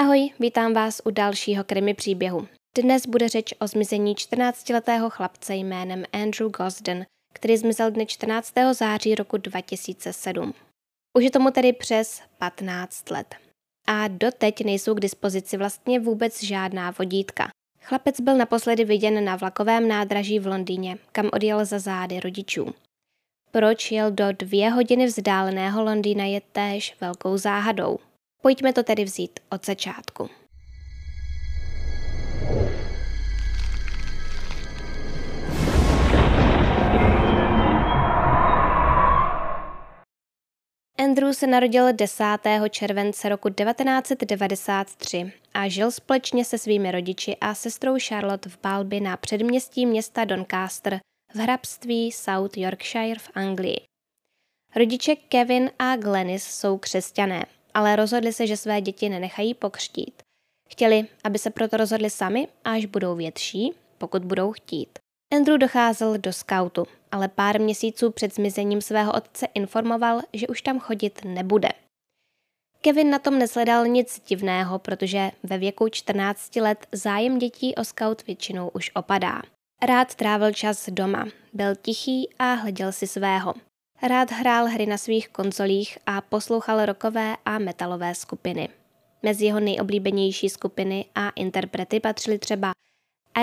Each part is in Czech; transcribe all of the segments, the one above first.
Ahoj, vítám vás u dalšího krimi příběhu. Dnes bude řeč o zmizení 14-letého chlapce jménem Andrew Gosden, který zmizel dne 14. září roku 2007. Už je tomu tedy přes 15 let. A doteď nejsou k dispozici vlastně vůbec žádná vodítka. Chlapec byl naposledy viděn na vlakovém nádraží v Londýně, kam odjel za zády rodičů. Proč jel do dvě hodiny vzdáleného Londýna je též velkou záhadou. Pojďme to tedy vzít od začátku. Andrew se narodil 10. července roku 1993 a žil společně se svými rodiči a sestrou Charlotte v Balby na předměstí města Doncaster v hrabství South Yorkshire v Anglii. Rodiče Kevin a Glennis jsou křesťané, ale rozhodli se, že své děti nenechají pokřtít. Chtěli, aby se proto rozhodli sami, až budou větší, pokud budou chtít. Andrew docházel do skautu, ale pár měsíců před zmizením svého otce informoval, že už tam chodit nebude. Kevin na tom nesledal nic divného, protože ve věku 14 let zájem dětí o scout většinou už opadá. Rád trávil čas doma, byl tichý a hleděl si svého. Rád hrál hry na svých konzolích a poslouchal rokové a metalové skupiny. Mezi jeho nejoblíbenější skupiny a interprety patřily třeba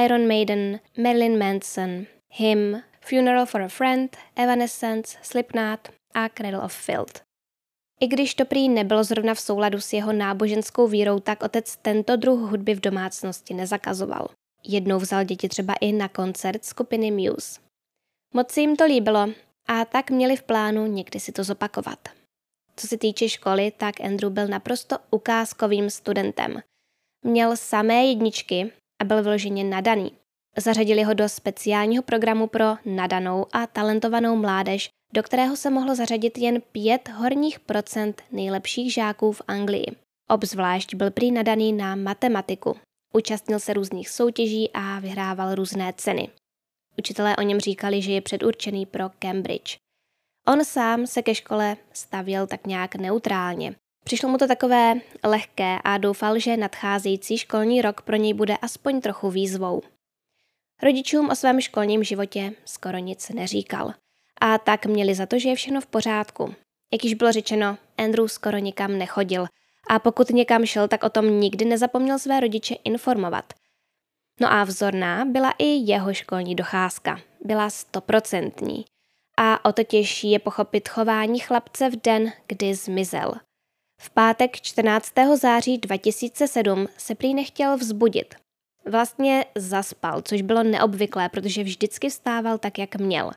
Iron Maiden, Marilyn Manson, Him, Funeral for a Friend, Evanescence, Slipknot a Cradle of Filth. I když to prý nebylo zrovna v souladu s jeho náboženskou vírou, tak otec tento druh hudby v domácnosti nezakazoval. Jednou vzal děti třeba i na koncert skupiny Muse. Moc si jim to líbilo a tak měli v plánu někdy si to zopakovat. Co se týče školy, tak Andrew byl naprosto ukázkovým studentem. Měl samé jedničky a byl vyloženě nadaný. Zařadili ho do speciálního programu pro nadanou a talentovanou mládež, do kterého se mohlo zařadit jen pět horních procent nejlepších žáků v Anglii. Obzvlášť byl prý nadaný na matematiku. Účastnil se různých soutěží a vyhrával různé ceny. Učitelé o něm říkali, že je předurčený pro Cambridge. On sám se ke škole stavěl tak nějak neutrálně. Přišlo mu to takové lehké a doufal, že nadcházející školní rok pro něj bude aspoň trochu výzvou. Rodičům o svém školním životě skoro nic neříkal. A tak měli za to, že je všechno v pořádku. Jak již bylo řečeno, Andrew skoro nikam nechodil a pokud někam šel, tak o tom nikdy nezapomněl své rodiče informovat. No a vzorná byla i jeho školní docházka. Byla stoprocentní. A o to těžší je pochopit chování chlapce v den, kdy zmizel. V pátek 14. září 2007 se prý nechtěl vzbudit. Vlastně zaspal, což bylo neobvyklé, protože vždycky vstával tak, jak měl.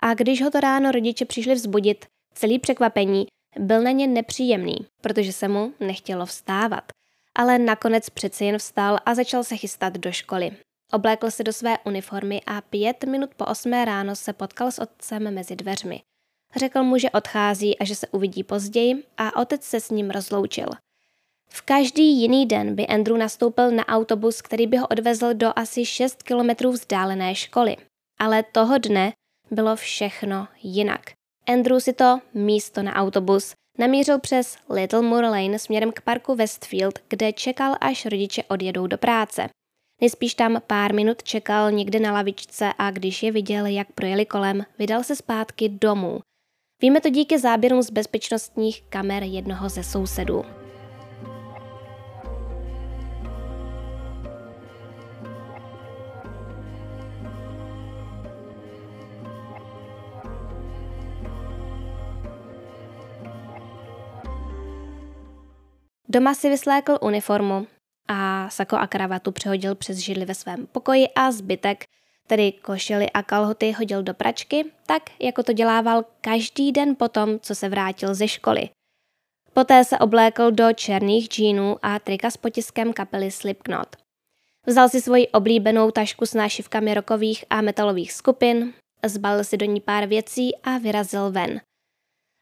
A když ho to ráno rodiče přišli vzbudit, celý překvapení, byl na ně nepříjemný, protože se mu nechtělo vstávat. Ale nakonec přece jen vstal a začal se chystat do školy. Oblékl se do své uniformy a pět minut po osmé ráno se potkal s otcem mezi dveřmi. Řekl mu, že odchází a že se uvidí později a otec se s ním rozloučil. V každý jiný den by Andrew nastoupil na autobus, který by ho odvezl do asi 6 kilometrů vzdálené školy. Ale toho dne bylo všechno jinak. Andrew si to místo na autobus namířil přes Little Moor Lane směrem k parku Westfield, kde čekal, až rodiče odjedou do práce. Nejspíš tam pár minut čekal někde na lavičce a když je viděl, jak projeli kolem, vydal se zpátky domů. Víme to díky záběrům z bezpečnostních kamer jednoho ze sousedů. Doma si vyslékl uniformu a sako a kravatu přehodil přes židli ve svém pokoji a zbytek, tedy košily a kalhoty, hodil do pračky, tak jako to dělával každý den potom, co se vrátil ze školy. Poté se oblékl do černých džínů a trika s potiskem kapely Slipknot. Vzal si svoji oblíbenou tašku s nášivkami rokových a metalových skupin, zbalil si do ní pár věcí a vyrazil ven –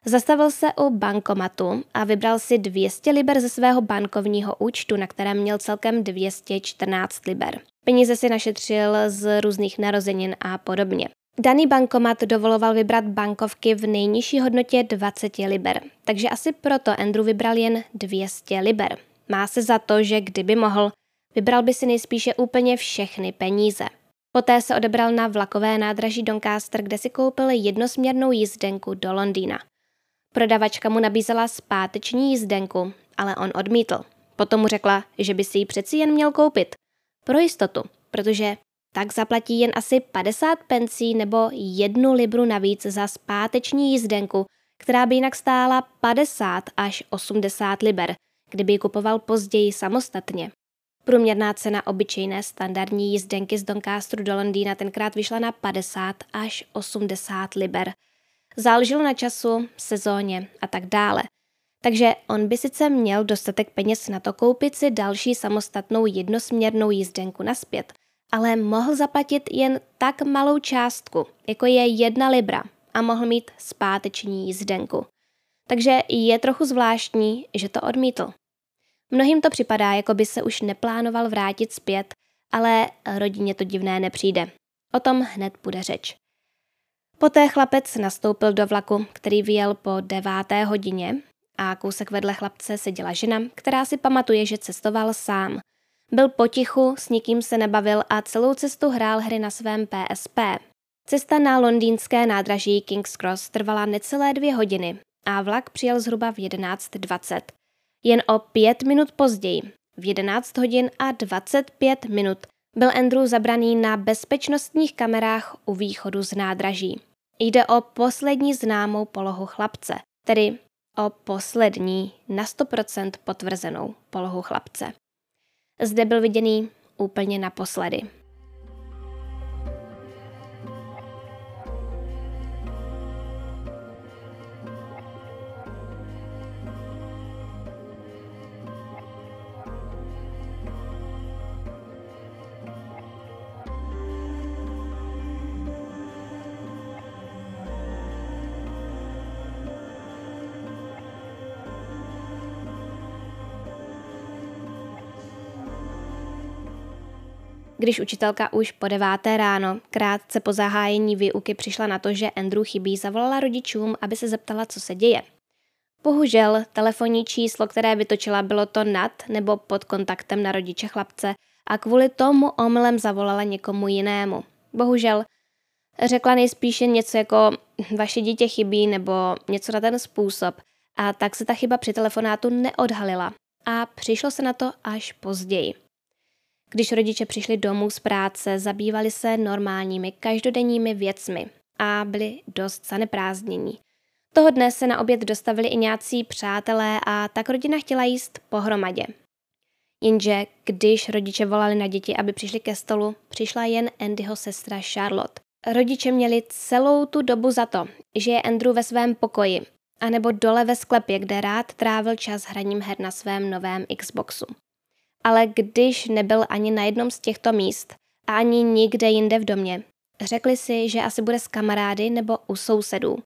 Zastavil se u bankomatu a vybral si 200 liber ze svého bankovního účtu, na kterém měl celkem 214 liber. Peníze si našetřil z různých narozenin a podobně. Daný bankomat dovoloval vybrat bankovky v nejnižší hodnotě 20 liber, takže asi proto Andrew vybral jen 200 liber. Má se za to, že kdyby mohl, vybral by si nejspíše úplně všechny peníze. Poté se odebral na vlakové nádraží Doncaster, kde si koupil jednosměrnou jízdenku do Londýna. Prodavačka mu nabízela zpáteční jízdenku, ale on odmítl. Potom mu řekla, že by si ji přeci jen měl koupit. Pro jistotu, protože tak zaplatí jen asi 50 pencí nebo jednu libru navíc za zpáteční jízdenku, která by jinak stála 50 až 80 liber, kdyby ji kupoval později samostatně. Průměrná cena obyčejné standardní jízdenky z Doncasteru do Londýna tenkrát vyšla na 50 až 80 liber. Záleželo na času, sezóně a tak dále. Takže on by sice měl dostatek peněz na to koupit si další samostatnou jednosměrnou jízdenku naspět, ale mohl zaplatit jen tak malou částku, jako je jedna libra a mohl mít zpáteční jízdenku. Takže je trochu zvláštní, že to odmítl. Mnohým to připadá, jako by se už neplánoval vrátit zpět, ale rodině to divné nepřijde. O tom hned bude řeč. Poté chlapec nastoupil do vlaku, který vyjel po deváté hodině a kousek vedle chlapce seděla žena, která si pamatuje, že cestoval sám. Byl potichu, s nikým se nebavil a celou cestu hrál hry na svém PSP. Cesta na londýnské nádraží King's Cross trvala necelé dvě hodiny a vlak přijel zhruba v 11.20. Jen o pět minut později, v 11 hodin a 25 minut, byl Andrew zabraný na bezpečnostních kamerách u východu z nádraží. Jde o poslední známou polohu chlapce, tedy o poslední na 100% potvrzenou polohu chlapce. Zde byl viděný úplně naposledy. Když učitelka už po deváté ráno, krátce po zahájení výuky přišla na to, že Andrew chybí, zavolala rodičům, aby se zeptala, co se děje. Bohužel telefonní číslo, které vytočila, bylo to nad nebo pod kontaktem na rodiče chlapce a kvůli tomu omylem zavolala někomu jinému. Bohužel řekla nejspíše něco jako vaše dítě chybí nebo něco na ten způsob a tak se ta chyba při telefonátu neodhalila a přišlo se na to až později. Když rodiče přišli domů z práce, zabývali se normálními každodenními věcmi a byli dost zaneprázdnění. Toho dne se na oběd dostavili i nějací přátelé a tak rodina chtěla jíst pohromadě. Jenže když rodiče volali na děti, aby přišli ke stolu, přišla jen Andyho sestra Charlotte. Rodiče měli celou tu dobu za to, že je Andrew ve svém pokoji, anebo dole ve sklepě, kde rád trávil čas hraním her na svém novém Xboxu ale když nebyl ani na jednom z těchto míst ani nikde jinde v domě, řekli si, že asi bude s kamarády nebo u sousedů.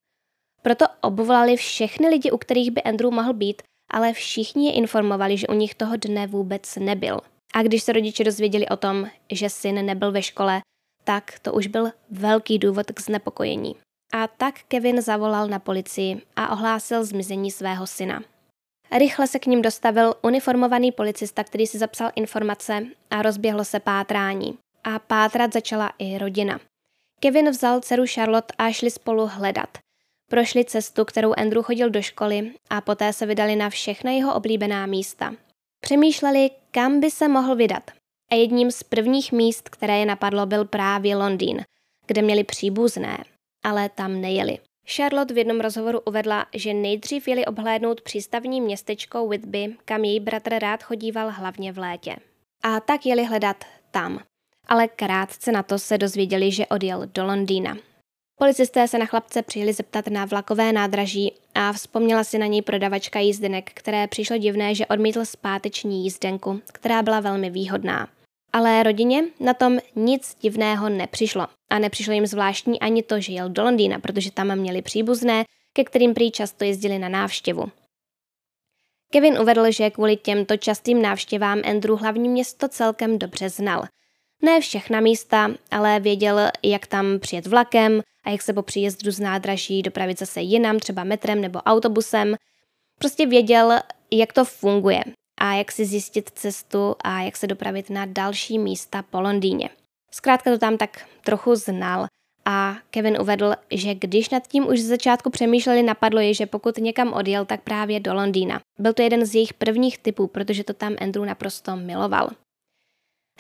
Proto obvolali všechny lidi, u kterých by Andrew mohl být, ale všichni je informovali, že u nich toho dne vůbec nebyl. A když se rodiče dozvěděli o tom, že syn nebyl ve škole, tak to už byl velký důvod k znepokojení. A tak Kevin zavolal na policii a ohlásil zmizení svého syna. Rychle se k ním dostavil uniformovaný policista, který si zapsal informace a rozběhlo se pátrání. A pátrat začala i rodina. Kevin vzal dceru Charlotte a šli spolu hledat. Prošli cestu, kterou Andrew chodil do školy a poté se vydali na všechna jeho oblíbená místa. Přemýšleli, kam by se mohl vydat. A jedním z prvních míst, které je napadlo, byl právě Londýn, kde měli příbuzné, ale tam nejeli. Charlotte v jednom rozhovoru uvedla, že nejdřív jeli obhlédnout přístavní městečko Whitby, kam její bratr rád chodíval hlavně v létě. A tak jeli hledat tam. Ale krátce na to se dozvěděli, že odjel do Londýna. Policisté se na chlapce přijeli zeptat na vlakové nádraží a vzpomněla si na něj prodavačka jízdenek, které přišlo divné, že odmítl zpáteční jízdenku, která byla velmi výhodná. Ale rodině na tom nic divného nepřišlo. A nepřišlo jim zvláštní ani to, že jel do Londýna, protože tam měli příbuzné, ke kterým prý často jezdili na návštěvu. Kevin uvedl, že kvůli těmto častým návštěvám Andrew hlavní město celkem dobře znal. Ne všechna místa, ale věděl, jak tam přijet vlakem a jak se po příjezdu z nádraží dopravit zase jinam, třeba metrem nebo autobusem. Prostě věděl, jak to funguje a jak si zjistit cestu a jak se dopravit na další místa po Londýně. Zkrátka to tam tak trochu znal a Kevin uvedl, že když nad tím už z začátku přemýšleli, napadlo je, že pokud někam odjel, tak právě do Londýna. Byl to jeden z jejich prvních typů, protože to tam Andrew naprosto miloval.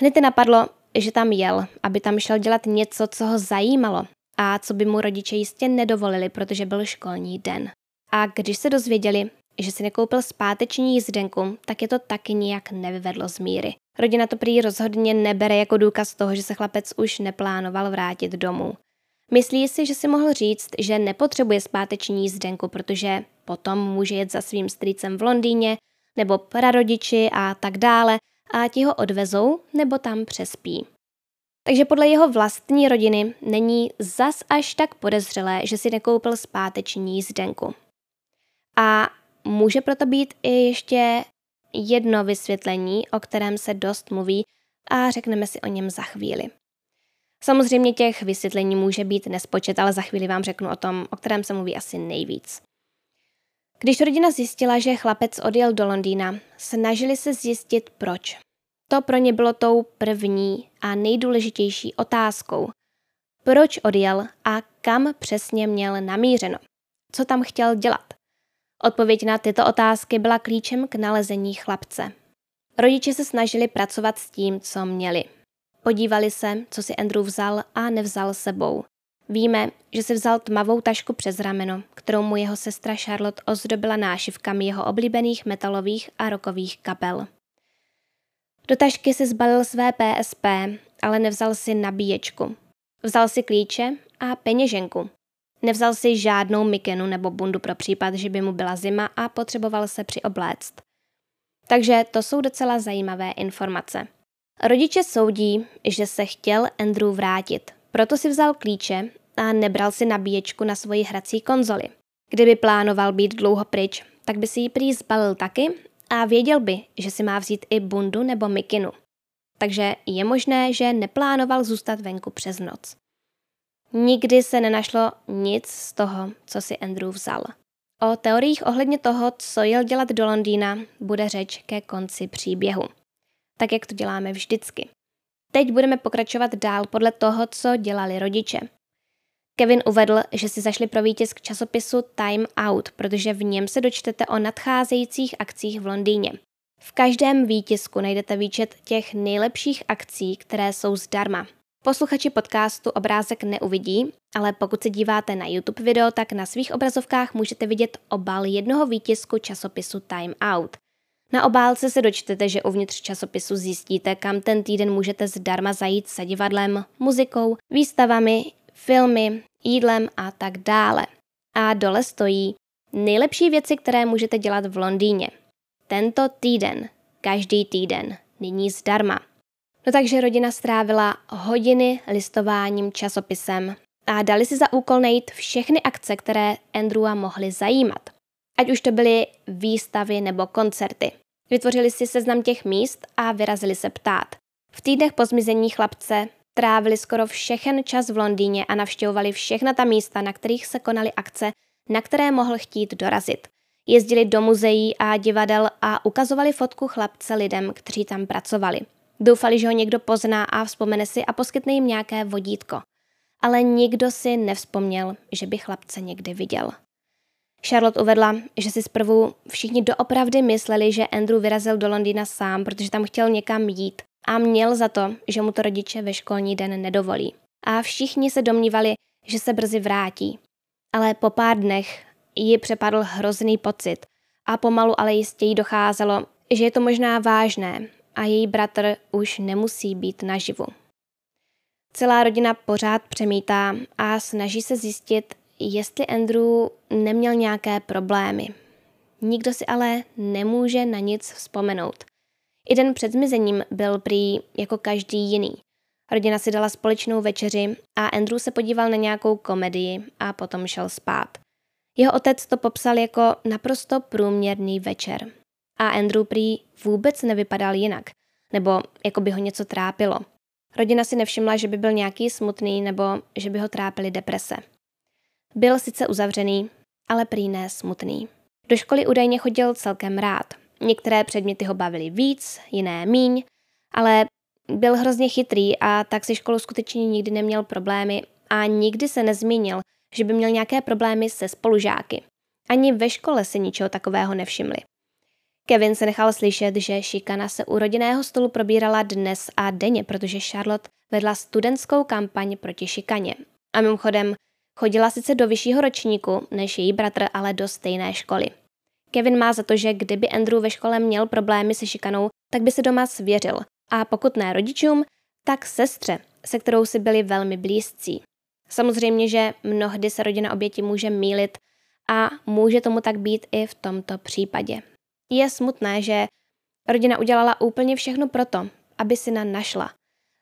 Hned je napadlo, že tam jel, aby tam šel dělat něco, co ho zajímalo a co by mu rodiče jistě nedovolili, protože byl školní den. A když se dozvěděli, že si nekoupil zpáteční jízdenku, tak je to taky nijak nevyvedlo z míry. Rodina to prý rozhodně nebere jako důkaz toho, že se chlapec už neplánoval vrátit domů. Myslí si, že si mohl říct, že nepotřebuje zpáteční jízdenku, protože potom může jet za svým strýcem v Londýně nebo prarodiči a tak dále a ti ho odvezou nebo tam přespí. Takže podle jeho vlastní rodiny není zas až tak podezřelé, že si nekoupil zpáteční jízdenku. A může proto být i ještě jedno vysvětlení, o kterém se dost mluví a řekneme si o něm za chvíli. Samozřejmě těch vysvětlení může být nespočet, ale za chvíli vám řeknu o tom, o kterém se mluví asi nejvíc. Když rodina zjistila, že chlapec odjel do Londýna, snažili se zjistit proč. To pro ně bylo tou první a nejdůležitější otázkou. Proč odjel a kam přesně měl namířeno? Co tam chtěl dělat? Odpověď na tyto otázky byla klíčem k nalezení chlapce. Rodiče se snažili pracovat s tím, co měli. Podívali se, co si Andrew vzal a nevzal sebou. Víme, že si vzal tmavou tašku přes rameno, kterou mu jeho sestra Charlotte ozdobila nášivkami jeho oblíbených metalových a rokových kapel. Do tašky si zbalil své PSP, ale nevzal si nabíječku. Vzal si klíče a peněženku. Nevzal si žádnou mikenu nebo bundu pro případ, že by mu byla zima a potřeboval se přiobléct. Takže to jsou docela zajímavé informace. Rodiče soudí, že se chtěl Andrew vrátit, proto si vzal klíče a nebral si nabíječku na svoji hrací konzoli. Kdyby plánoval být dlouho pryč, tak by si ji prý zbalil taky a věděl by, že si má vzít i bundu nebo mikinu. Takže je možné, že neplánoval zůstat venku přes noc. Nikdy se nenašlo nic z toho, co si Andrew vzal. O teoriích ohledně toho, co jel dělat do Londýna, bude řeč ke konci příběhu. Tak, jak to děláme vždycky. Teď budeme pokračovat dál podle toho, co dělali rodiče. Kevin uvedl, že si zašli pro výtisk časopisu Time Out, protože v něm se dočtete o nadcházejících akcích v Londýně. V každém výtisku najdete výčet těch nejlepších akcí, které jsou zdarma. Posluchači podcastu obrázek neuvidí, ale pokud se díváte na YouTube video, tak na svých obrazovkách můžete vidět obal jednoho výtisku časopisu Time Out. Na obálce se dočtete, že uvnitř časopisu zjistíte, kam ten týden můžete zdarma zajít se divadlem, muzikou, výstavami, filmy, jídlem a tak dále. A dole stojí nejlepší věci, které můžete dělat v Londýně. Tento týden, každý týden, nyní zdarma. No takže rodina strávila hodiny listováním časopisem a dali si za úkol najít všechny akce, které Andrewa mohly zajímat. Ať už to byly výstavy nebo koncerty. Vytvořili si seznam těch míst a vyrazili se ptát. V týdnech po zmizení chlapce trávili skoro všechen čas v Londýně a navštěvovali všechna ta místa, na kterých se konaly akce, na které mohl chtít dorazit. Jezdili do muzeí a divadel a ukazovali fotku chlapce lidem, kteří tam pracovali. Doufali, že ho někdo pozná a vzpomene si a poskytne jim nějaké vodítko. Ale nikdo si nevzpomněl, že by chlapce někdy viděl. Charlotte uvedla, že si zprvu všichni doopravdy mysleli, že Andrew vyrazil do Londýna sám, protože tam chtěl někam jít a měl za to, že mu to rodiče ve školní den nedovolí. A všichni se domnívali, že se brzy vrátí. Ale po pár dnech ji přepadl hrozný pocit a pomalu ale jistě jí docházelo, že je to možná vážné a její bratr už nemusí být naživu. Celá rodina pořád přemítá a snaží se zjistit, jestli Andrew neměl nějaké problémy. Nikdo si ale nemůže na nic vzpomenout. I den před zmizením byl prý jako každý jiný. Rodina si dala společnou večeři a Andrew se podíval na nějakou komedii a potom šel spát. Jeho otec to popsal jako naprosto průměrný večer. A Andrew prý vůbec nevypadal jinak, nebo jako by ho něco trápilo. Rodina si nevšimla, že by byl nějaký smutný nebo že by ho trápily deprese. Byl sice uzavřený, ale prý ne smutný. Do školy údajně chodil celkem rád. Některé předměty ho bavily víc, jiné míň, ale byl hrozně chytrý a tak si školu skutečně nikdy neměl problémy a nikdy se nezmínil, že by měl nějaké problémy se spolužáky. Ani ve škole se ničeho takového nevšimli. Kevin se nechal slyšet, že šikana se u rodinného stolu probírala dnes a denně, protože Charlotte vedla studentskou kampaň proti šikaně. A mimochodem, chodila sice do vyššího ročníku než její bratr, ale do stejné školy. Kevin má za to, že kdyby Andrew ve škole měl problémy se šikanou, tak by se doma svěřil. A pokud ne rodičům, tak sestře, se kterou si byli velmi blízcí. Samozřejmě, že mnohdy se rodina oběti může mílit a může tomu tak být i v tomto případě. Je smutné, že rodina udělala úplně všechno proto, aby syna našla.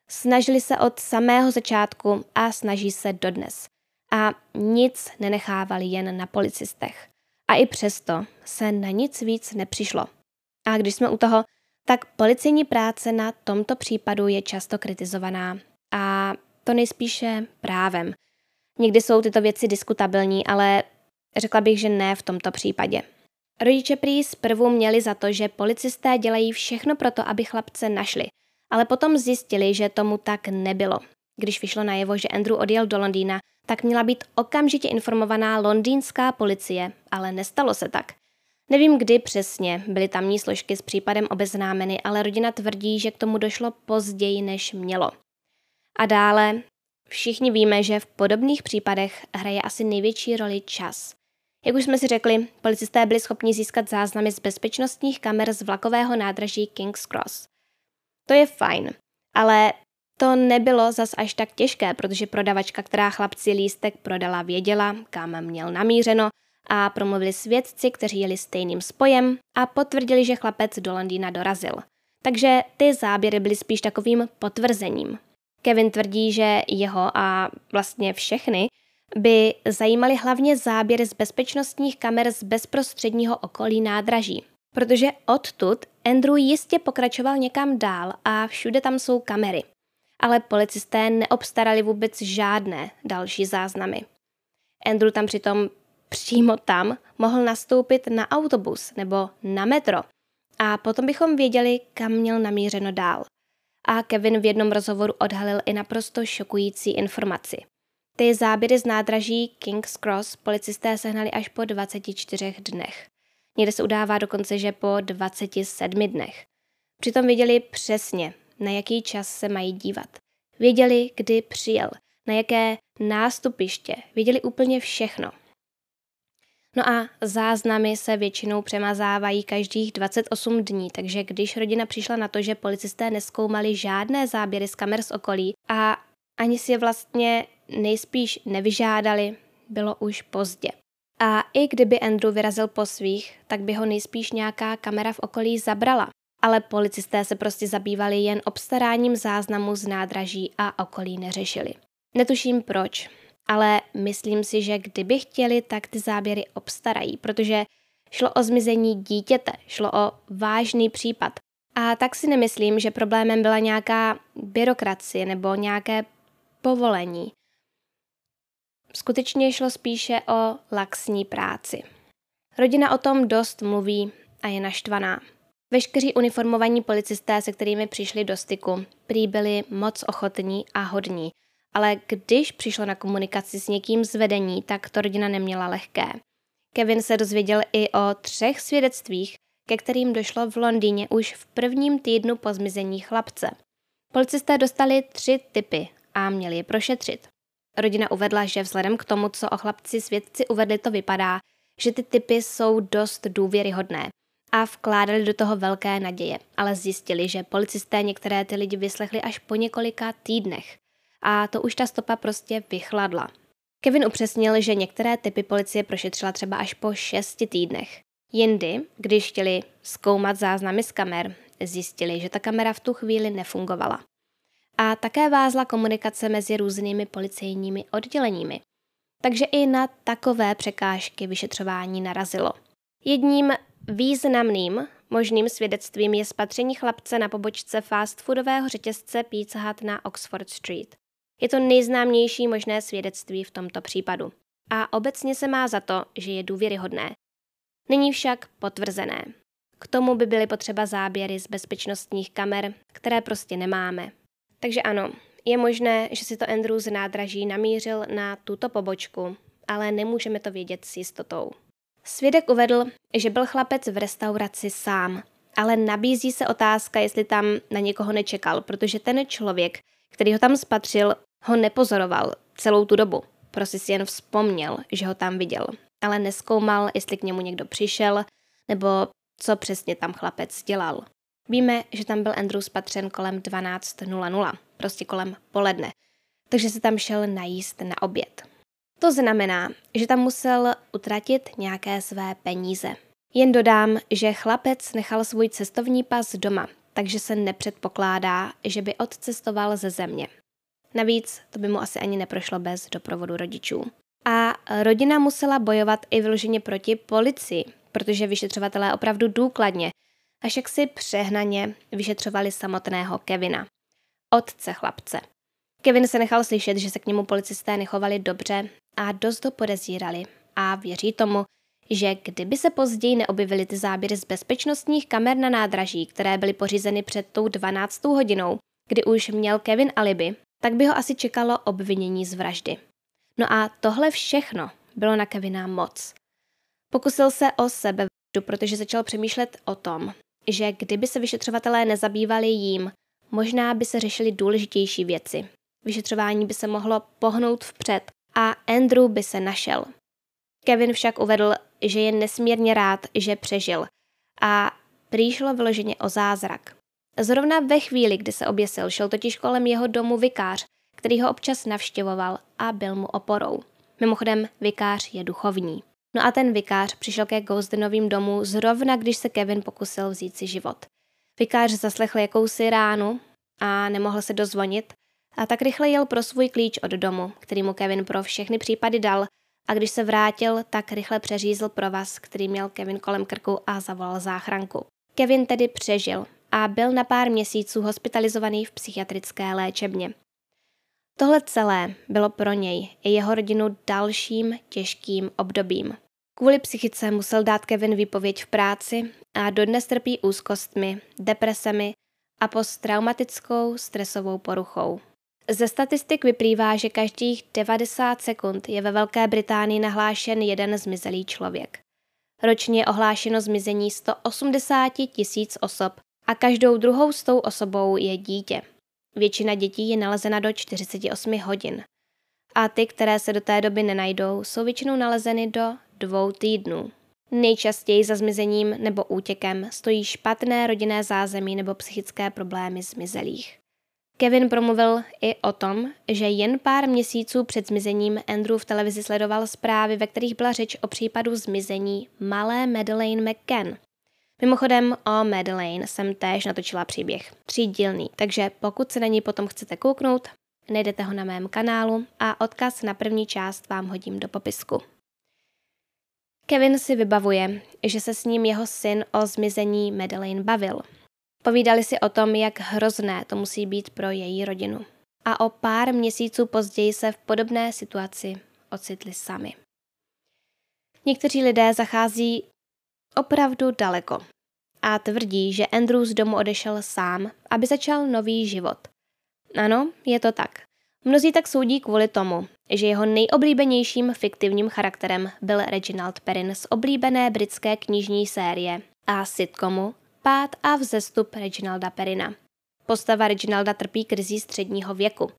Snažili se od samého začátku a snaží se dodnes. A nic nenechávali jen na policistech. A i přesto se na nic víc nepřišlo. A když jsme u toho, tak policejní práce na tomto případu je často kritizovaná. A to nejspíše právem. Někdy jsou tyto věci diskutabilní, ale řekla bych, že ne v tomto případě. Rodiče prý zprvu měli za to, že policisté dělají všechno pro to, aby chlapce našli, ale potom zjistili, že tomu tak nebylo. Když vyšlo najevo, že Andrew odjel do Londýna, tak měla být okamžitě informovaná londýnská policie, ale nestalo se tak. Nevím, kdy přesně byly tamní složky s případem obeznámeny, ale rodina tvrdí, že k tomu došlo později, než mělo. A dále, všichni víme, že v podobných případech hraje asi největší roli čas. Jak už jsme si řekli, policisté byli schopni získat záznamy z bezpečnostních kamer z vlakového nádraží King's Cross. To je fajn, ale to nebylo zas až tak těžké, protože prodavačka, která chlapci lístek prodala, věděla, kam měl namířeno a promluvili svědci, kteří jeli stejným spojem a potvrdili, že chlapec do Londýna dorazil. Takže ty záběry byly spíš takovým potvrzením. Kevin tvrdí, že jeho a vlastně všechny by zajímaly hlavně záběry z bezpečnostních kamer z bezprostředního okolí nádraží. Protože odtud Andrew jistě pokračoval někam dál a všude tam jsou kamery. Ale policisté neobstarali vůbec žádné další záznamy. Andrew tam přitom přímo tam mohl nastoupit na autobus nebo na metro a potom bychom věděli, kam měl namířeno dál. A Kevin v jednom rozhovoru odhalil i naprosto šokující informaci. Ty záběry z nádraží King's Cross policisté sehnali až po 24 dnech. Někde se udává dokonce, že po 27 dnech. Přitom věděli přesně, na jaký čas se mají dívat. Věděli, kdy přijel, na jaké nástupiště, věděli úplně všechno. No a záznamy se většinou přemazávají každých 28 dní, takže když rodina přišla na to, že policisté neskoumali žádné záběry z kamer z okolí a ani si je vlastně nejspíš nevyžádali, bylo už pozdě. A i kdyby Andrew vyrazil po svých, tak by ho nejspíš nějaká kamera v okolí zabrala. Ale policisté se prostě zabývali jen obstaráním záznamu z nádraží a okolí neřešili. Netuším proč, ale myslím si, že kdyby chtěli, tak ty záběry obstarají, protože šlo o zmizení dítěte, šlo o vážný případ. A tak si nemyslím, že problémem byla nějaká byrokracie nebo nějaké povolení. Skutečně šlo spíše o laxní práci. Rodina o tom dost mluví a je naštvaná. Veškeří uniformovaní policisté, se kterými přišli do styku, prý byli moc ochotní a hodní, ale když přišlo na komunikaci s někým z vedení, tak to rodina neměla lehké. Kevin se dozvěděl i o třech svědectvích, ke kterým došlo v Londýně už v prvním týdnu po zmizení chlapce. Policisté dostali tři typy a měli je prošetřit. Rodina uvedla, že vzhledem k tomu, co o chlapci svědci uvedli, to vypadá, že ty typy jsou dost důvěryhodné a vkládali do toho velké naděje, ale zjistili, že policisté některé ty lidi vyslechli až po několika týdnech a to už ta stopa prostě vychladla. Kevin upřesnil, že některé typy policie prošetřila třeba až po šesti týdnech. Jindy, když chtěli zkoumat záznamy z kamer, zjistili, že ta kamera v tu chvíli nefungovala. A také vázla komunikace mezi různými policejními odděleními. Takže i na takové překážky vyšetřování narazilo. Jedním významným možným svědectvím je spatření chlapce na pobočce fast foodového řetězce Pizza Hut na Oxford Street. Je to nejznámější možné svědectví v tomto případu. A obecně se má za to, že je důvěryhodné. Není však potvrzené. K tomu by byly potřeba záběry z bezpečnostních kamer, které prostě nemáme. Takže ano, je možné, že si to Andrew z nádraží namířil na tuto pobočku, ale nemůžeme to vědět s jistotou. Svědek uvedl, že byl chlapec v restauraci sám, ale nabízí se otázka, jestli tam na někoho nečekal, protože ten člověk, který ho tam spatřil, ho nepozoroval celou tu dobu. Prostě si jen vzpomněl, že ho tam viděl, ale neskoumal, jestli k němu někdo přišel, nebo co přesně tam chlapec dělal. Víme, že tam byl Andrew spatřen kolem 12.00, prostě kolem poledne, takže se tam šel najíst na oběd. To znamená, že tam musel utratit nějaké své peníze. Jen dodám, že chlapec nechal svůj cestovní pas doma, takže se nepředpokládá, že by odcestoval ze země. Navíc to by mu asi ani neprošlo bez doprovodu rodičů. A rodina musela bojovat i vyloženě proti policii, protože vyšetřovatelé opravdu důkladně, až jak si přehnaně vyšetřovali samotného Kevina, otce chlapce. Kevin se nechal slyšet, že se k němu policisté nechovali dobře a dost ho podezírali a věří tomu, že kdyby se později neobjevily ty záběry z bezpečnostních kamer na nádraží, které byly pořízeny před tou 12. hodinou, kdy už měl Kevin alibi, tak by ho asi čekalo obvinění z vraždy. No a tohle všechno bylo na Kevina moc. Pokusil se o sebe, protože začal přemýšlet o tom, že kdyby se vyšetřovatelé nezabývali jím, možná by se řešily důležitější věci. Vyšetřování by se mohlo pohnout vpřed a Andrew by se našel. Kevin však uvedl, že je nesmírně rád, že přežil a prý šlo vyloženě o zázrak. Zrovna ve chvíli, kdy se oběsil, šel totiž kolem jeho domu vikář, který ho občas navštěvoval a byl mu oporou. Mimochodem, vikář je duchovní. No a ten vikář přišel ke Ghostdenovým domu zrovna, když se Kevin pokusil vzít si život. Vikář zaslechl jakousi ránu a nemohl se dozvonit a tak rychle jel pro svůj klíč od domu, který mu Kevin pro všechny případy dal a když se vrátil, tak rychle přeřízl provaz, který měl Kevin kolem krku a zavolal záchranku. Kevin tedy přežil a byl na pár měsíců hospitalizovaný v psychiatrické léčebně. Tohle celé bylo pro něj i jeho rodinu dalším těžkým obdobím. Kvůli psychice musel dát Kevin výpověď v práci a dodnes trpí úzkostmi, depresemi a posttraumatickou stresovou poruchou. Ze statistik vyplývá, že každých 90 sekund je ve Velké Británii nahlášen jeden zmizelý člověk. Ročně je ohlášeno zmizení 180 tisíc osob a každou druhou s tou osobou je dítě. Většina dětí je nalezena do 48 hodin. A ty, které se do té doby nenajdou, jsou většinou nalezeny do dvou týdnů. Nejčastěji za zmizením nebo útěkem stojí špatné rodinné zázemí nebo psychické problémy zmizelých. Kevin promluvil i o tom, že jen pár měsíců před zmizením Andrew v televizi sledoval zprávy, ve kterých byla řeč o případu zmizení malé Madeleine McCann. Mimochodem o Madeleine jsem též natočila příběh, třídílný, takže pokud se na ní potom chcete kouknout, najdete ho na mém kanálu a odkaz na první část vám hodím do popisku. Kevin si vybavuje, že se s ním jeho syn o zmizení Madeleine bavil – Povídali si o tom, jak hrozné to musí být pro její rodinu. A o pár měsíců později se v podobné situaci ocitli sami. Někteří lidé zachází opravdu daleko a tvrdí, že Andrew z domu odešel sám, aby začal nový život. Ano, je to tak. Mnozí tak soudí kvůli tomu, že jeho nejoblíbenějším fiktivním charakterem byl Reginald Perrin z oblíbené britské knižní série a sitcomu pád a vzestup Reginalda Perina. Postava Reginalda trpí krizí středního věku.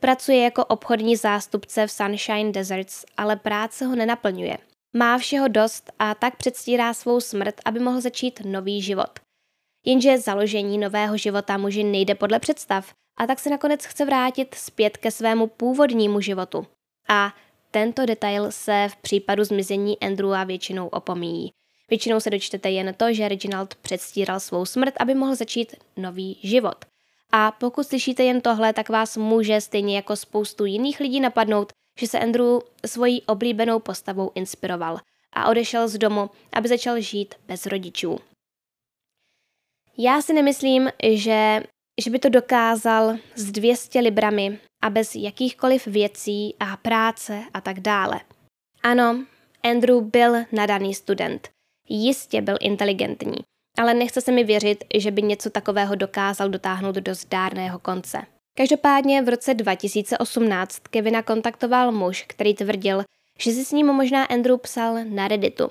Pracuje jako obchodní zástupce v Sunshine Deserts, ale práce ho nenaplňuje. Má všeho dost a tak předstírá svou smrt, aby mohl začít nový život. Jenže založení nového života muži nejde podle představ a tak se nakonec chce vrátit zpět ke svému původnímu životu. A tento detail se v případu zmizení Andrewa většinou opomíjí. Většinou se dočtete jen to, že Reginald předstíral svou smrt, aby mohl začít nový život. A pokud slyšíte jen tohle, tak vás může stejně jako spoustu jiných lidí napadnout, že se Andrew svojí oblíbenou postavou inspiroval a odešel z domu, aby začal žít bez rodičů. Já si nemyslím, že, že by to dokázal s 200 librami a bez jakýchkoliv věcí a práce a tak dále. Ano, Andrew byl nadaný student – Jistě byl inteligentní, ale nechce se mi věřit, že by něco takového dokázal dotáhnout do zdárného konce. Každopádně v roce 2018 Kevina kontaktoval muž, který tvrdil, že si s ním možná Andrew psal na Redditu.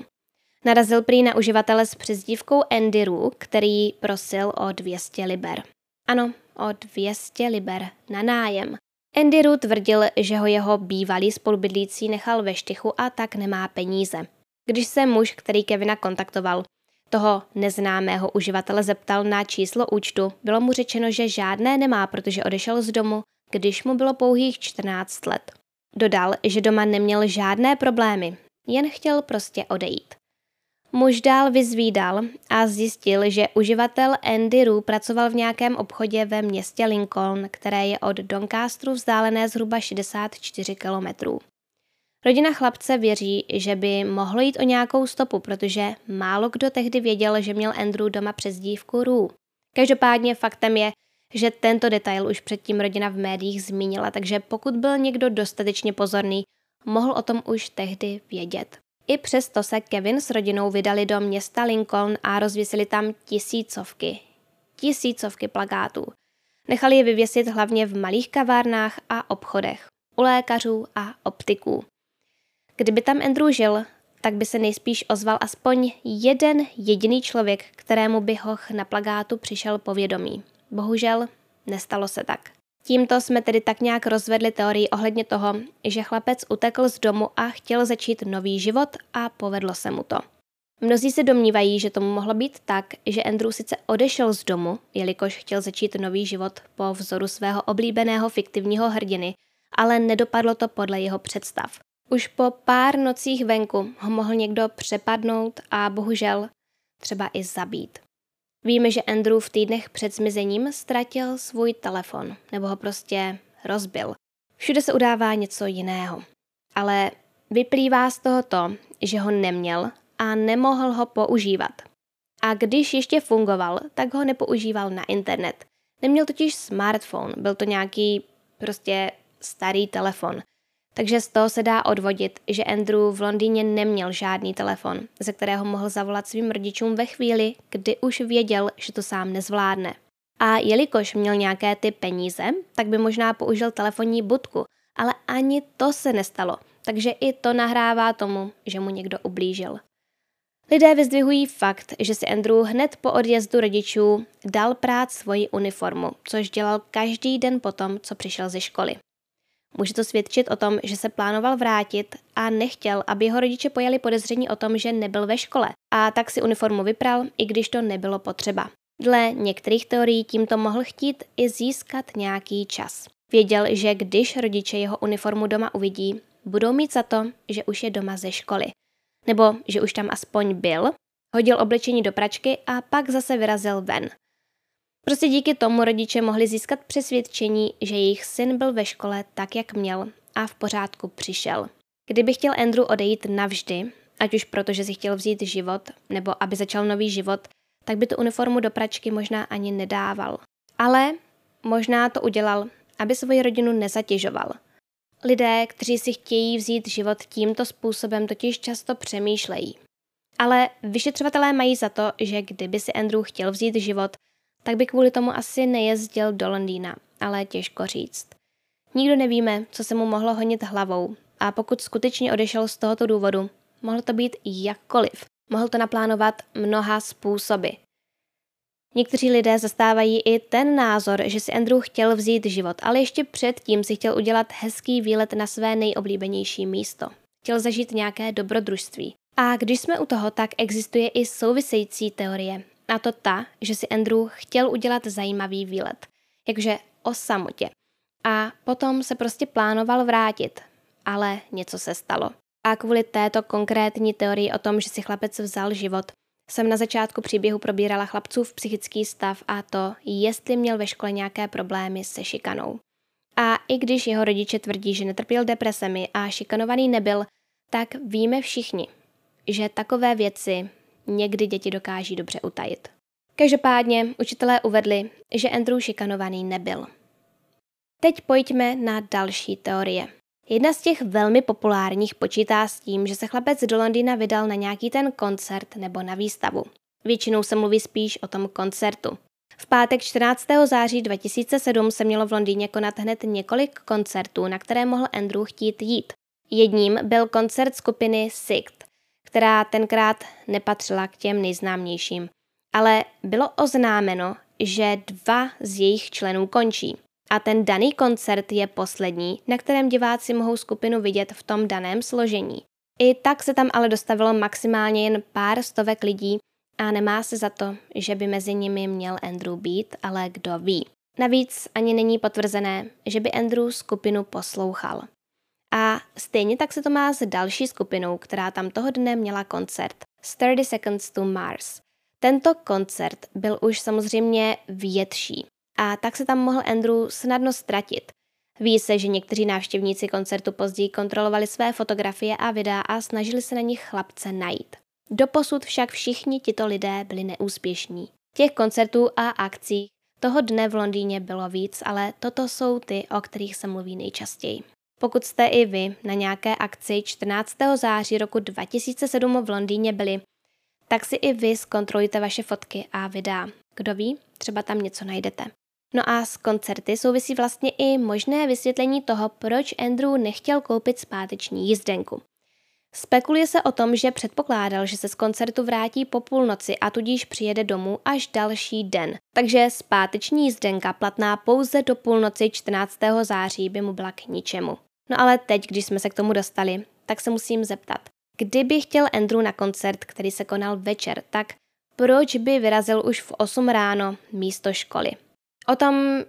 Narazil prý na uživatele s přezdívkou Andy Roo, který prosil o 200 liber. Ano, o 200 liber na nájem. Andy Roo tvrdil, že ho jeho bývalý spolubydlící nechal ve štychu a tak nemá peníze. Když se muž, který Kevina kontaktoval, toho neznámého uživatele zeptal na číslo účtu, bylo mu řečeno, že žádné nemá, protože odešel z domu, když mu bylo pouhých 14 let. Dodal, že doma neměl žádné problémy, jen chtěl prostě odejít. Muž dál vyzvídal a zjistil, že uživatel Andy Roo pracoval v nějakém obchodě ve městě Lincoln, které je od Doncasteru vzdálené zhruba 64 kilometrů. Rodina chlapce věří, že by mohlo jít o nějakou stopu, protože málo kdo tehdy věděl, že měl Andrew doma přes dívku Roo. Každopádně faktem je, že tento detail už předtím rodina v médiích zmínila, takže pokud byl někdo dostatečně pozorný, mohl o tom už tehdy vědět. I přesto se Kevin s rodinou vydali do města Lincoln a rozvěsili tam tisícovky, tisícovky plagátů. Nechali je vyvěsit hlavně v malých kavárnách a obchodech, u lékařů a optiků. Kdyby tam Andrew žil, tak by se nejspíš ozval aspoň jeden jediný člověk, kterému by ho na plagátu přišel povědomí. Bohužel nestalo se tak. Tímto jsme tedy tak nějak rozvedli teorii ohledně toho, že chlapec utekl z domu a chtěl začít nový život a povedlo se mu to. Mnozí se domnívají, že tomu mohlo být tak, že Andrew sice odešel z domu, jelikož chtěl začít nový život po vzoru svého oblíbeného fiktivního hrdiny, ale nedopadlo to podle jeho představ. Už po pár nocích venku ho mohl někdo přepadnout a bohužel třeba i zabít. Víme, že Andrew v týdnech před zmizením ztratil svůj telefon nebo ho prostě rozbil. Všude se udává něco jiného. Ale vyplývá z toho to, že ho neměl a nemohl ho používat. A když ještě fungoval, tak ho nepoužíval na internet. Neměl totiž smartphone, byl to nějaký prostě starý telefon. Takže z toho se dá odvodit, že Andrew v Londýně neměl žádný telefon, ze kterého mohl zavolat svým rodičům ve chvíli, kdy už věděl, že to sám nezvládne. A jelikož měl nějaké ty peníze, tak by možná použil telefonní budku, ale ani to se nestalo, takže i to nahrává tomu, že mu někdo ublížil. Lidé vyzdvihují fakt, že si Andrew hned po odjezdu rodičů dal prát svoji uniformu, což dělal každý den potom, co přišel ze školy. Může to svědčit o tom, že se plánoval vrátit a nechtěl, aby jeho rodiče pojali podezření o tom, že nebyl ve škole a tak si uniformu vypral, i když to nebylo potřeba. Dle některých teorií tímto mohl chtít i získat nějaký čas. Věděl, že když rodiče jeho uniformu doma uvidí, budou mít za to, že už je doma ze školy. Nebo že už tam aspoň byl, hodil oblečení do pračky a pak zase vyrazil ven. Prostě díky tomu rodiče mohli získat přesvědčení, že jejich syn byl ve škole tak, jak měl a v pořádku přišel. Kdyby chtěl Andrew odejít navždy, ať už proto, že si chtěl vzít život, nebo aby začal nový život, tak by tu uniformu do pračky možná ani nedával. Ale možná to udělal, aby svoji rodinu nezatěžoval. Lidé, kteří si chtějí vzít život tímto způsobem, totiž často přemýšlejí. Ale vyšetřovatelé mají za to, že kdyby si Andrew chtěl vzít život, tak by kvůli tomu asi nejezdil do Londýna, ale těžko říct. Nikdo nevíme, co se mu mohlo honit hlavou a pokud skutečně odešel z tohoto důvodu, mohlo to být jakkoliv. Mohl to naplánovat mnoha způsoby. Někteří lidé zastávají i ten názor, že si Andrew chtěl vzít život, ale ještě předtím si chtěl udělat hezký výlet na své nejoblíbenější místo. Chtěl zažít nějaké dobrodružství. A když jsme u toho, tak existuje i související teorie, a to ta, že si Andrew chtěl udělat zajímavý výlet, jakže o samotě. A potom se prostě plánoval vrátit, ale něco se stalo. A kvůli této konkrétní teorii o tom, že si chlapec vzal život, jsem na začátku příběhu probírala chlapcův psychický stav a to, jestli měl ve škole nějaké problémy se šikanou. A i když jeho rodiče tvrdí, že netrpěl depresemi a šikanovaný nebyl, tak víme všichni, že takové věci někdy děti dokáží dobře utajit. Každopádně učitelé uvedli, že Andrew šikanovaný nebyl. Teď pojďme na další teorie. Jedna z těch velmi populárních počítá s tím, že se chlapec do Londýna vydal na nějaký ten koncert nebo na výstavu. Většinou se mluví spíš o tom koncertu. V pátek 14. září 2007 se mělo v Londýně konat hned několik koncertů, na které mohl Andrew chtít jít. Jedním byl koncert skupiny Sikt, která tenkrát nepatřila k těm nejznámějším, ale bylo oznámeno, že dva z jejich členů končí. A ten daný koncert je poslední, na kterém diváci mohou skupinu vidět v tom daném složení. I tak se tam ale dostavilo maximálně jen pár stovek lidí a nemá se za to, že by mezi nimi měl Andrew být, ale kdo ví. Navíc ani není potvrzené, že by Andrew skupinu poslouchal. A stejně tak se to má s další skupinou, která tam toho dne měla koncert. 30 Seconds to Mars. Tento koncert byl už samozřejmě větší a tak se tam mohl Andrew snadno ztratit. Ví se, že někteří návštěvníci koncertu později kontrolovali své fotografie a videa a snažili se na nich chlapce najít. Doposud však všichni tito lidé byli neúspěšní. Těch koncertů a akcí toho dne v Londýně bylo víc, ale toto jsou ty, o kterých se mluví nejčastěji. Pokud jste i vy na nějaké akci 14. září roku 2007 v Londýně byli, tak si i vy zkontrolujte vaše fotky a videa. Kdo ví, třeba tam něco najdete. No a s koncerty souvisí vlastně i možné vysvětlení toho, proč Andrew nechtěl koupit zpáteční jízdenku. Spekuluje se o tom, že předpokládal, že se z koncertu vrátí po půlnoci a tudíž přijede domů až další den. Takže zpáteční jízdenka platná pouze do půlnoci 14. září by mu byla k ničemu. No ale teď, když jsme se k tomu dostali, tak se musím zeptat. Kdyby chtěl Andrew na koncert, který se konal večer, tak proč by vyrazil už v 8 ráno místo školy? O tom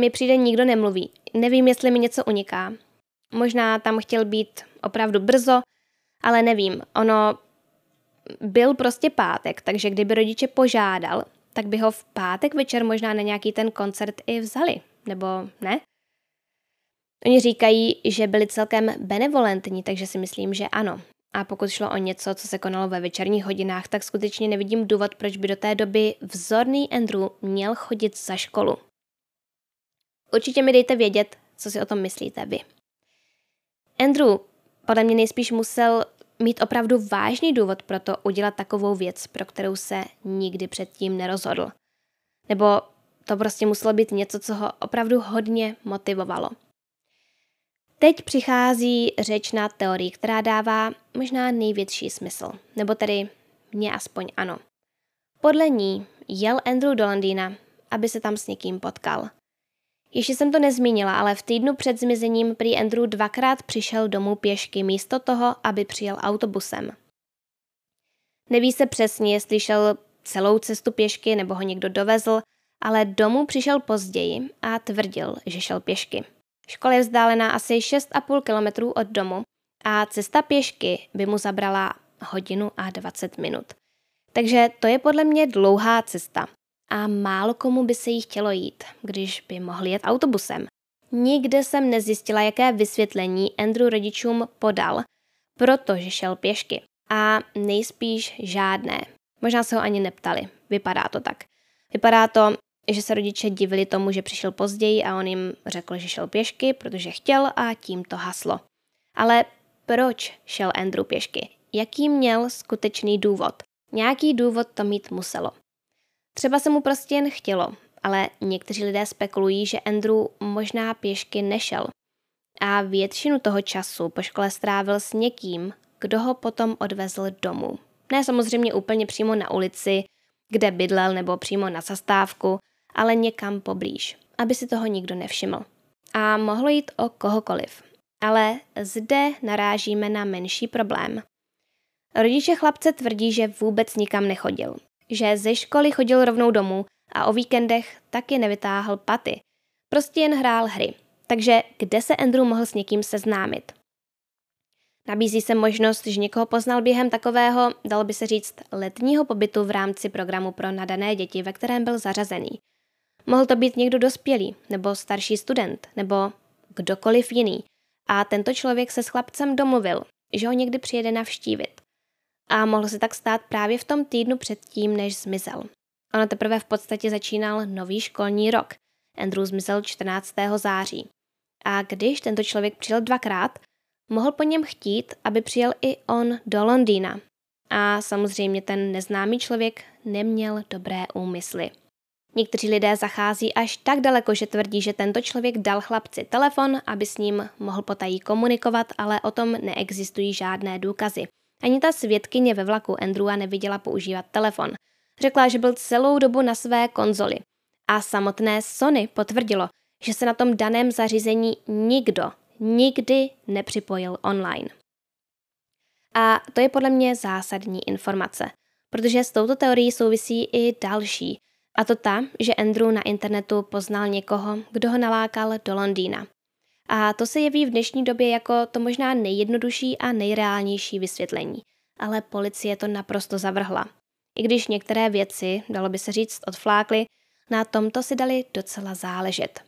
mi přijde nikdo nemluví. Nevím, jestli mi něco uniká. Možná tam chtěl být opravdu brzo, ale nevím. Ono byl prostě pátek, takže kdyby rodiče požádal, tak by ho v pátek večer možná na nějaký ten koncert i vzali. Nebo ne? Oni říkají, že byli celkem benevolentní, takže si myslím, že ano. A pokud šlo o něco, co se konalo ve večerních hodinách, tak skutečně nevidím důvod, proč by do té doby vzorný Andrew měl chodit za školu. Určitě mi dejte vědět, co si o tom myslíte vy. Andrew podle mě nejspíš musel mít opravdu vážný důvod pro to udělat takovou věc, pro kterou se nikdy předtím nerozhodl. Nebo to prostě muselo být něco, co ho opravdu hodně motivovalo. Teď přichází řeč na teorii, která dává možná největší smysl, nebo tedy mně aspoň ano. Podle ní jel Andrew do Londýna, aby se tam s někým potkal. Ještě jsem to nezmínila, ale v týdnu před zmizením prý Andrew dvakrát přišel domů pěšky místo toho, aby přijel autobusem. Neví se přesně, jestli šel celou cestu pěšky nebo ho někdo dovezl, ale domů přišel později a tvrdil, že šel pěšky. Škola je vzdálená asi 6,5 kilometrů od domu a cesta pěšky by mu zabrala hodinu a 20 minut. Takže to je podle mě dlouhá cesta a málo komu by se jí chtělo jít, když by mohli jet autobusem. Nikde jsem nezjistila, jaké vysvětlení Andrew rodičům podal, protože šel pěšky. A nejspíš žádné. Možná se ho ani neptali. Vypadá to tak. Vypadá to, že se rodiče divili tomu, že přišel později a on jim řekl, že šel pěšky, protože chtěl a tím to haslo. Ale proč šel Andrew pěšky? Jaký měl skutečný důvod? Nějaký důvod to mít muselo. Třeba se mu prostě jen chtělo, ale někteří lidé spekulují, že Andrew možná pěšky nešel. A většinu toho času po škole strávil s někým, kdo ho potom odvezl domů. Ne samozřejmě úplně přímo na ulici, kde bydlel nebo přímo na zastávku, ale někam poblíž, aby si toho nikdo nevšiml. A mohlo jít o kohokoliv. Ale zde narážíme na menší problém. Rodiče chlapce tvrdí, že vůbec nikam nechodil, že ze školy chodil rovnou domů a o víkendech taky nevytáhl paty. Prostě jen hrál hry. Takže kde se Andrew mohl s někým seznámit? Nabízí se možnost, že někoho poznal během takového, dalo by se říct, letního pobytu v rámci programu pro nadané děti, ve kterém byl zařazený. Mohl to být někdo dospělý, nebo starší student, nebo kdokoliv jiný. A tento člověk se s chlapcem domluvil, že ho někdy přijede navštívit. A mohlo se tak stát právě v tom týdnu předtím, než zmizel. Ono teprve v podstatě začínal nový školní rok. Andrew zmizel 14. září. A když tento člověk přijel dvakrát, mohl po něm chtít, aby přijel i on do Londýna. A samozřejmě ten neznámý člověk neměl dobré úmysly. Někteří lidé zachází až tak daleko, že tvrdí, že tento člověk dal chlapci telefon, aby s ním mohl potají komunikovat, ale o tom neexistují žádné důkazy. Ani ta svědkyně ve vlaku Andrewa neviděla používat telefon. Řekla, že byl celou dobu na své konzoli. A samotné Sony potvrdilo, že se na tom daném zařízení nikdo nikdy nepřipojil online. A to je podle mě zásadní informace, protože s touto teorií souvisí i další, a to ta, že Andrew na internetu poznal někoho, kdo ho nalákal do Londýna. A to se jeví v dnešní době jako to možná nejjednodušší a nejreálnější vysvětlení. Ale policie to naprosto zavrhla. I když některé věci, dalo by se říct, odflákly, na tomto si dali docela záležet.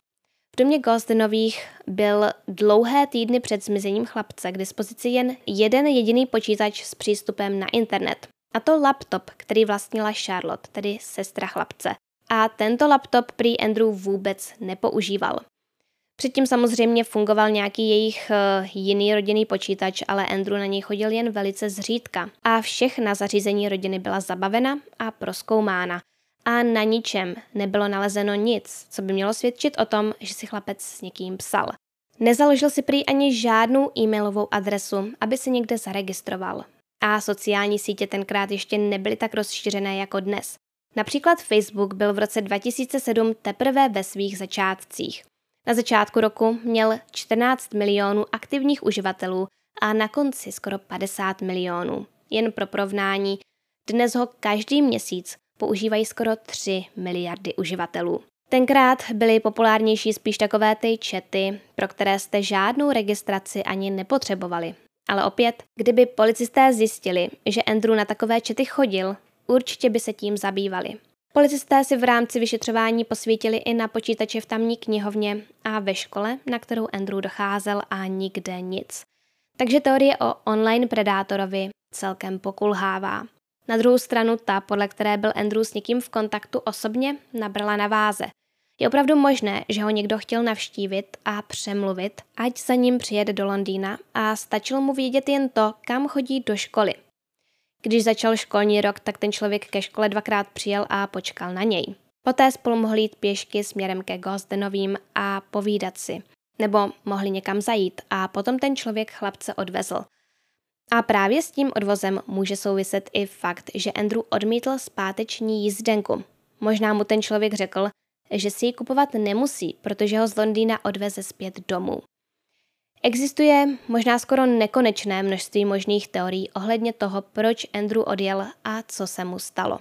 V domě Gosdenových byl dlouhé týdny před zmizením chlapce k dispozici jen jeden jediný počítač s přístupem na internet. A to laptop, který vlastnila Charlotte, tedy sestra chlapce. A tento laptop prý Andrew vůbec nepoužíval. Předtím samozřejmě fungoval nějaký jejich uh, jiný rodinný počítač, ale Andrew na něj chodil jen velice zřídka. A všechna zařízení rodiny byla zabavena a proskoumána. A na ničem nebylo nalezeno nic, co by mělo svědčit o tom, že si chlapec s někým psal. Nezaložil si prý ani žádnou e-mailovou adresu, aby se někde zaregistroval. A sociální sítě tenkrát ještě nebyly tak rozšířené jako dnes. Například Facebook byl v roce 2007 teprve ve svých začátcích. Na začátku roku měl 14 milionů aktivních uživatelů a na konci skoro 50 milionů. Jen pro porovnání, dnes ho každý měsíc používají skoro 3 miliardy uživatelů. Tenkrát byly populárnější spíš takové ty čety, pro které jste žádnou registraci ani nepotřebovali. Ale opět, kdyby policisté zjistili, že Andrew na takové čety chodil, určitě by se tím zabývali. Policisté si v rámci vyšetřování posvítili i na počítače v tamní knihovně a ve škole, na kterou Andrew docházel a nikde nic. Takže teorie o online predátorovi celkem pokulhává. Na druhou stranu ta, podle které byl Andrew s někým v kontaktu osobně, nabrala na váze. Je opravdu možné, že ho někdo chtěl navštívit a přemluvit, ať za ním přijede do Londýna a stačilo mu vědět jen to, kam chodí do školy. Když začal školní rok, tak ten člověk ke škole dvakrát přijel a počkal na něj. Poté spolu mohli jít pěšky směrem ke Gosdenovým a povídat si. Nebo mohli někam zajít a potom ten člověk chlapce odvezl. A právě s tím odvozem může souviset i fakt, že Andrew odmítl zpáteční jízdenku. Možná mu ten člověk řekl, že si ji kupovat nemusí, protože ho z Londýna odveze zpět domů. Existuje možná skoro nekonečné množství možných teorií ohledně toho, proč Andrew odjel a co se mu stalo.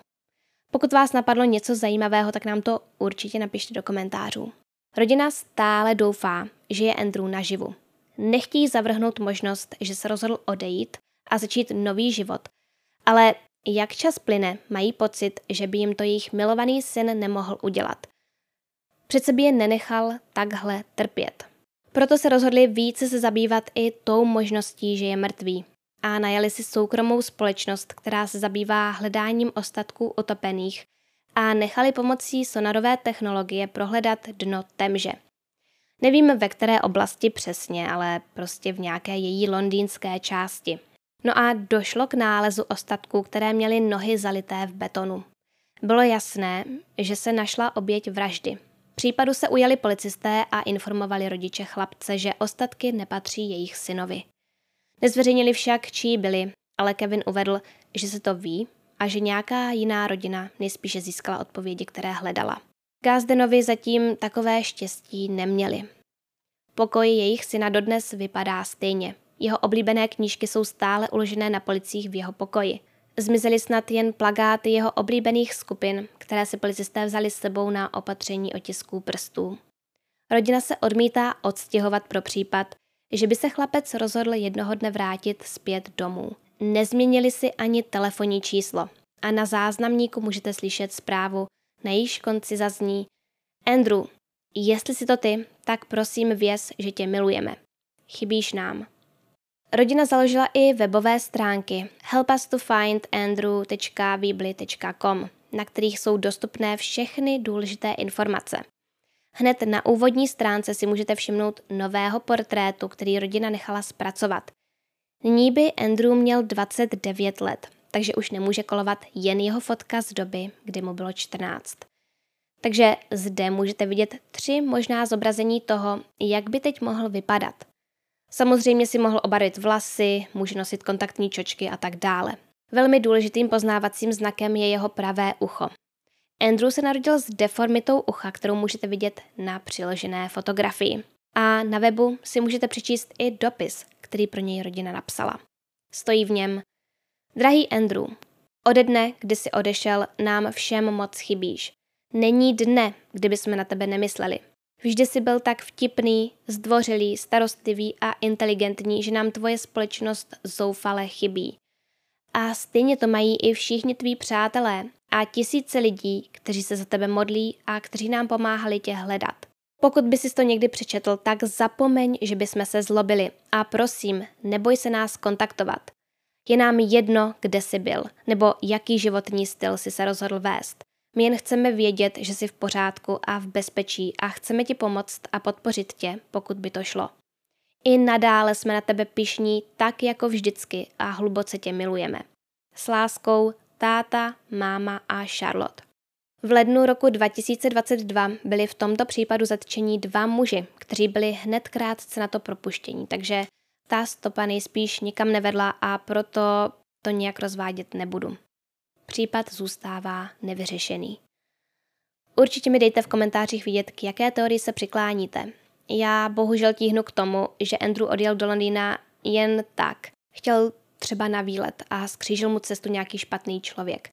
Pokud vás napadlo něco zajímavého, tak nám to určitě napište do komentářů. Rodina stále doufá, že je Andrew naživu. Nechtějí zavrhnout možnost, že se rozhodl odejít a začít nový život, ale jak čas plyne, mají pocit, že by jim to jejich milovaný syn nemohl udělat. Přece by je nenechal takhle trpět. Proto se rozhodli více se zabývat i tou možností, že je mrtvý. A najali si soukromou společnost, která se zabývá hledáním ostatků utopených a nechali pomocí sonarové technologie prohledat dno temže. Nevím ve které oblasti přesně, ale prostě v nějaké její londýnské části. No a došlo k nálezu ostatků, které měly nohy zalité v betonu. Bylo jasné, že se našla oběť vraždy. Případu se ujali policisté a informovali rodiče chlapce, že ostatky nepatří jejich synovi. Nezveřejnili však, čí byli, ale Kevin uvedl, že se to ví a že nějaká jiná rodina nejspíše získala odpovědi, které hledala. Gazdenovi zatím takové štěstí neměli. Pokoj jejich syna dodnes vypadá stejně. Jeho oblíbené knížky jsou stále uložené na policích v jeho pokoji. Zmizely snad jen plagáty jeho oblíbených skupin, které si policisté vzali s sebou na opatření otisků prstů. Rodina se odmítá odstěhovat pro případ, že by se chlapec rozhodl jednoho dne vrátit zpět domů. Nezměnili si ani telefonní číslo a na záznamníku můžete slyšet zprávu, na jejíž konci zazní Andrew, jestli si to ty, tak prosím věz, že tě milujeme. Chybíš nám. Rodina založila i webové stránky helpustofindandrew.weebly.com, na kterých jsou dostupné všechny důležité informace. Hned na úvodní stránce si můžete všimnout nového portrétu, který rodina nechala zpracovat. Nyní by Andrew měl 29 let, takže už nemůže kolovat jen jeho fotka z doby, kdy mu bylo 14. Takže zde můžete vidět tři možná zobrazení toho, jak by teď mohl vypadat. Samozřejmě si mohl obarvit vlasy, může nosit kontaktní čočky a tak dále. Velmi důležitým poznávacím znakem je jeho pravé ucho. Andrew se narodil s deformitou ucha, kterou můžete vidět na přiložené fotografii. A na webu si můžete přečíst i dopis, který pro něj rodina napsala. Stojí v něm Drahý Andrew, ode dne, kdy jsi odešel, nám všem moc chybíš. Není dne, kdyby jsme na tebe nemysleli. Vždy jsi byl tak vtipný, zdvořilý, starostlivý a inteligentní, že nám tvoje společnost zoufale chybí. A stejně to mají i všichni tví přátelé a tisíce lidí, kteří se za tebe modlí a kteří nám pomáhali tě hledat. Pokud by si to někdy přečetl, tak zapomeň, že bychom se zlobili a prosím, neboj se nás kontaktovat. Je nám jedno, kde jsi byl, nebo jaký životní styl si se rozhodl vést. My jen chceme vědět, že jsi v pořádku a v bezpečí a chceme ti pomoct a podpořit tě, pokud by to šlo. I nadále jsme na tebe pišní tak jako vždycky a hluboce tě milujeme. S láskou táta, máma a Charlotte. V lednu roku 2022 byli v tomto případu zatčení dva muži, kteří byli hned krátce na to propuštění, takže ta stopa nejspíš nikam nevedla a proto to nějak rozvádět nebudu. Případ zůstává nevyřešený. Určitě mi dejte v komentářích vidět, k jaké teorii se přikláníte. Já bohužel tíhnu k tomu, že Andrew odjel do Londýna jen tak. Chtěl třeba na výlet a skřížil mu cestu nějaký špatný člověk.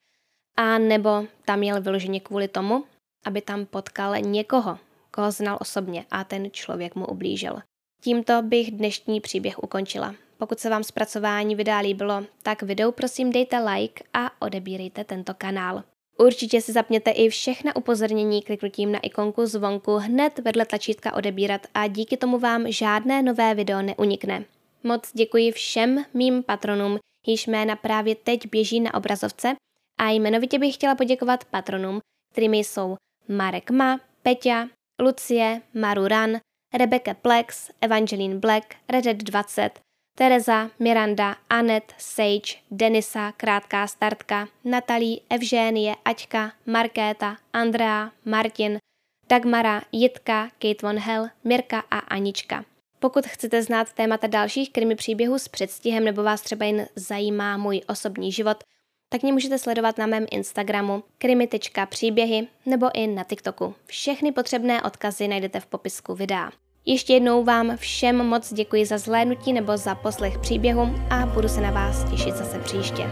A nebo tam jel vyloženě kvůli tomu, aby tam potkal někoho, koho znal osobně a ten člověk mu ublížil. Tímto bych dnešní příběh ukončila. Pokud se vám zpracování videa líbilo, tak videu prosím dejte like a odebírejte tento kanál. Určitě si zapněte i všechna upozornění kliknutím na ikonku zvonku hned vedle tlačítka odebírat a díky tomu vám žádné nové video neunikne. Moc děkuji všem mým patronům, jejichž jména právě teď běží na obrazovce a jmenovitě bych chtěla poděkovat patronům, kterými jsou Marek Ma, Peťa, Lucie, Maru Ran, Rebecca Plex, Evangeline Black, Reddit 20, Tereza, Miranda, Anet, Sage, Denisa, Krátká startka, Natalí, Evžénie, Aťka, Markéta, Andrea, Martin, Dagmara, Jitka, Kate Von Hell, Mirka a Anička. Pokud chcete znát témata dalších krimi příběhů s předstihem nebo vás třeba jen zajímá můj osobní život, tak mě můžete sledovat na mém Instagramu krimi.příběhy nebo i na TikToku. Všechny potřebné odkazy najdete v popisku videa. Ještě jednou vám všem moc děkuji za zhlédnutí nebo za poslech příběhu a budu se na vás těšit zase příště.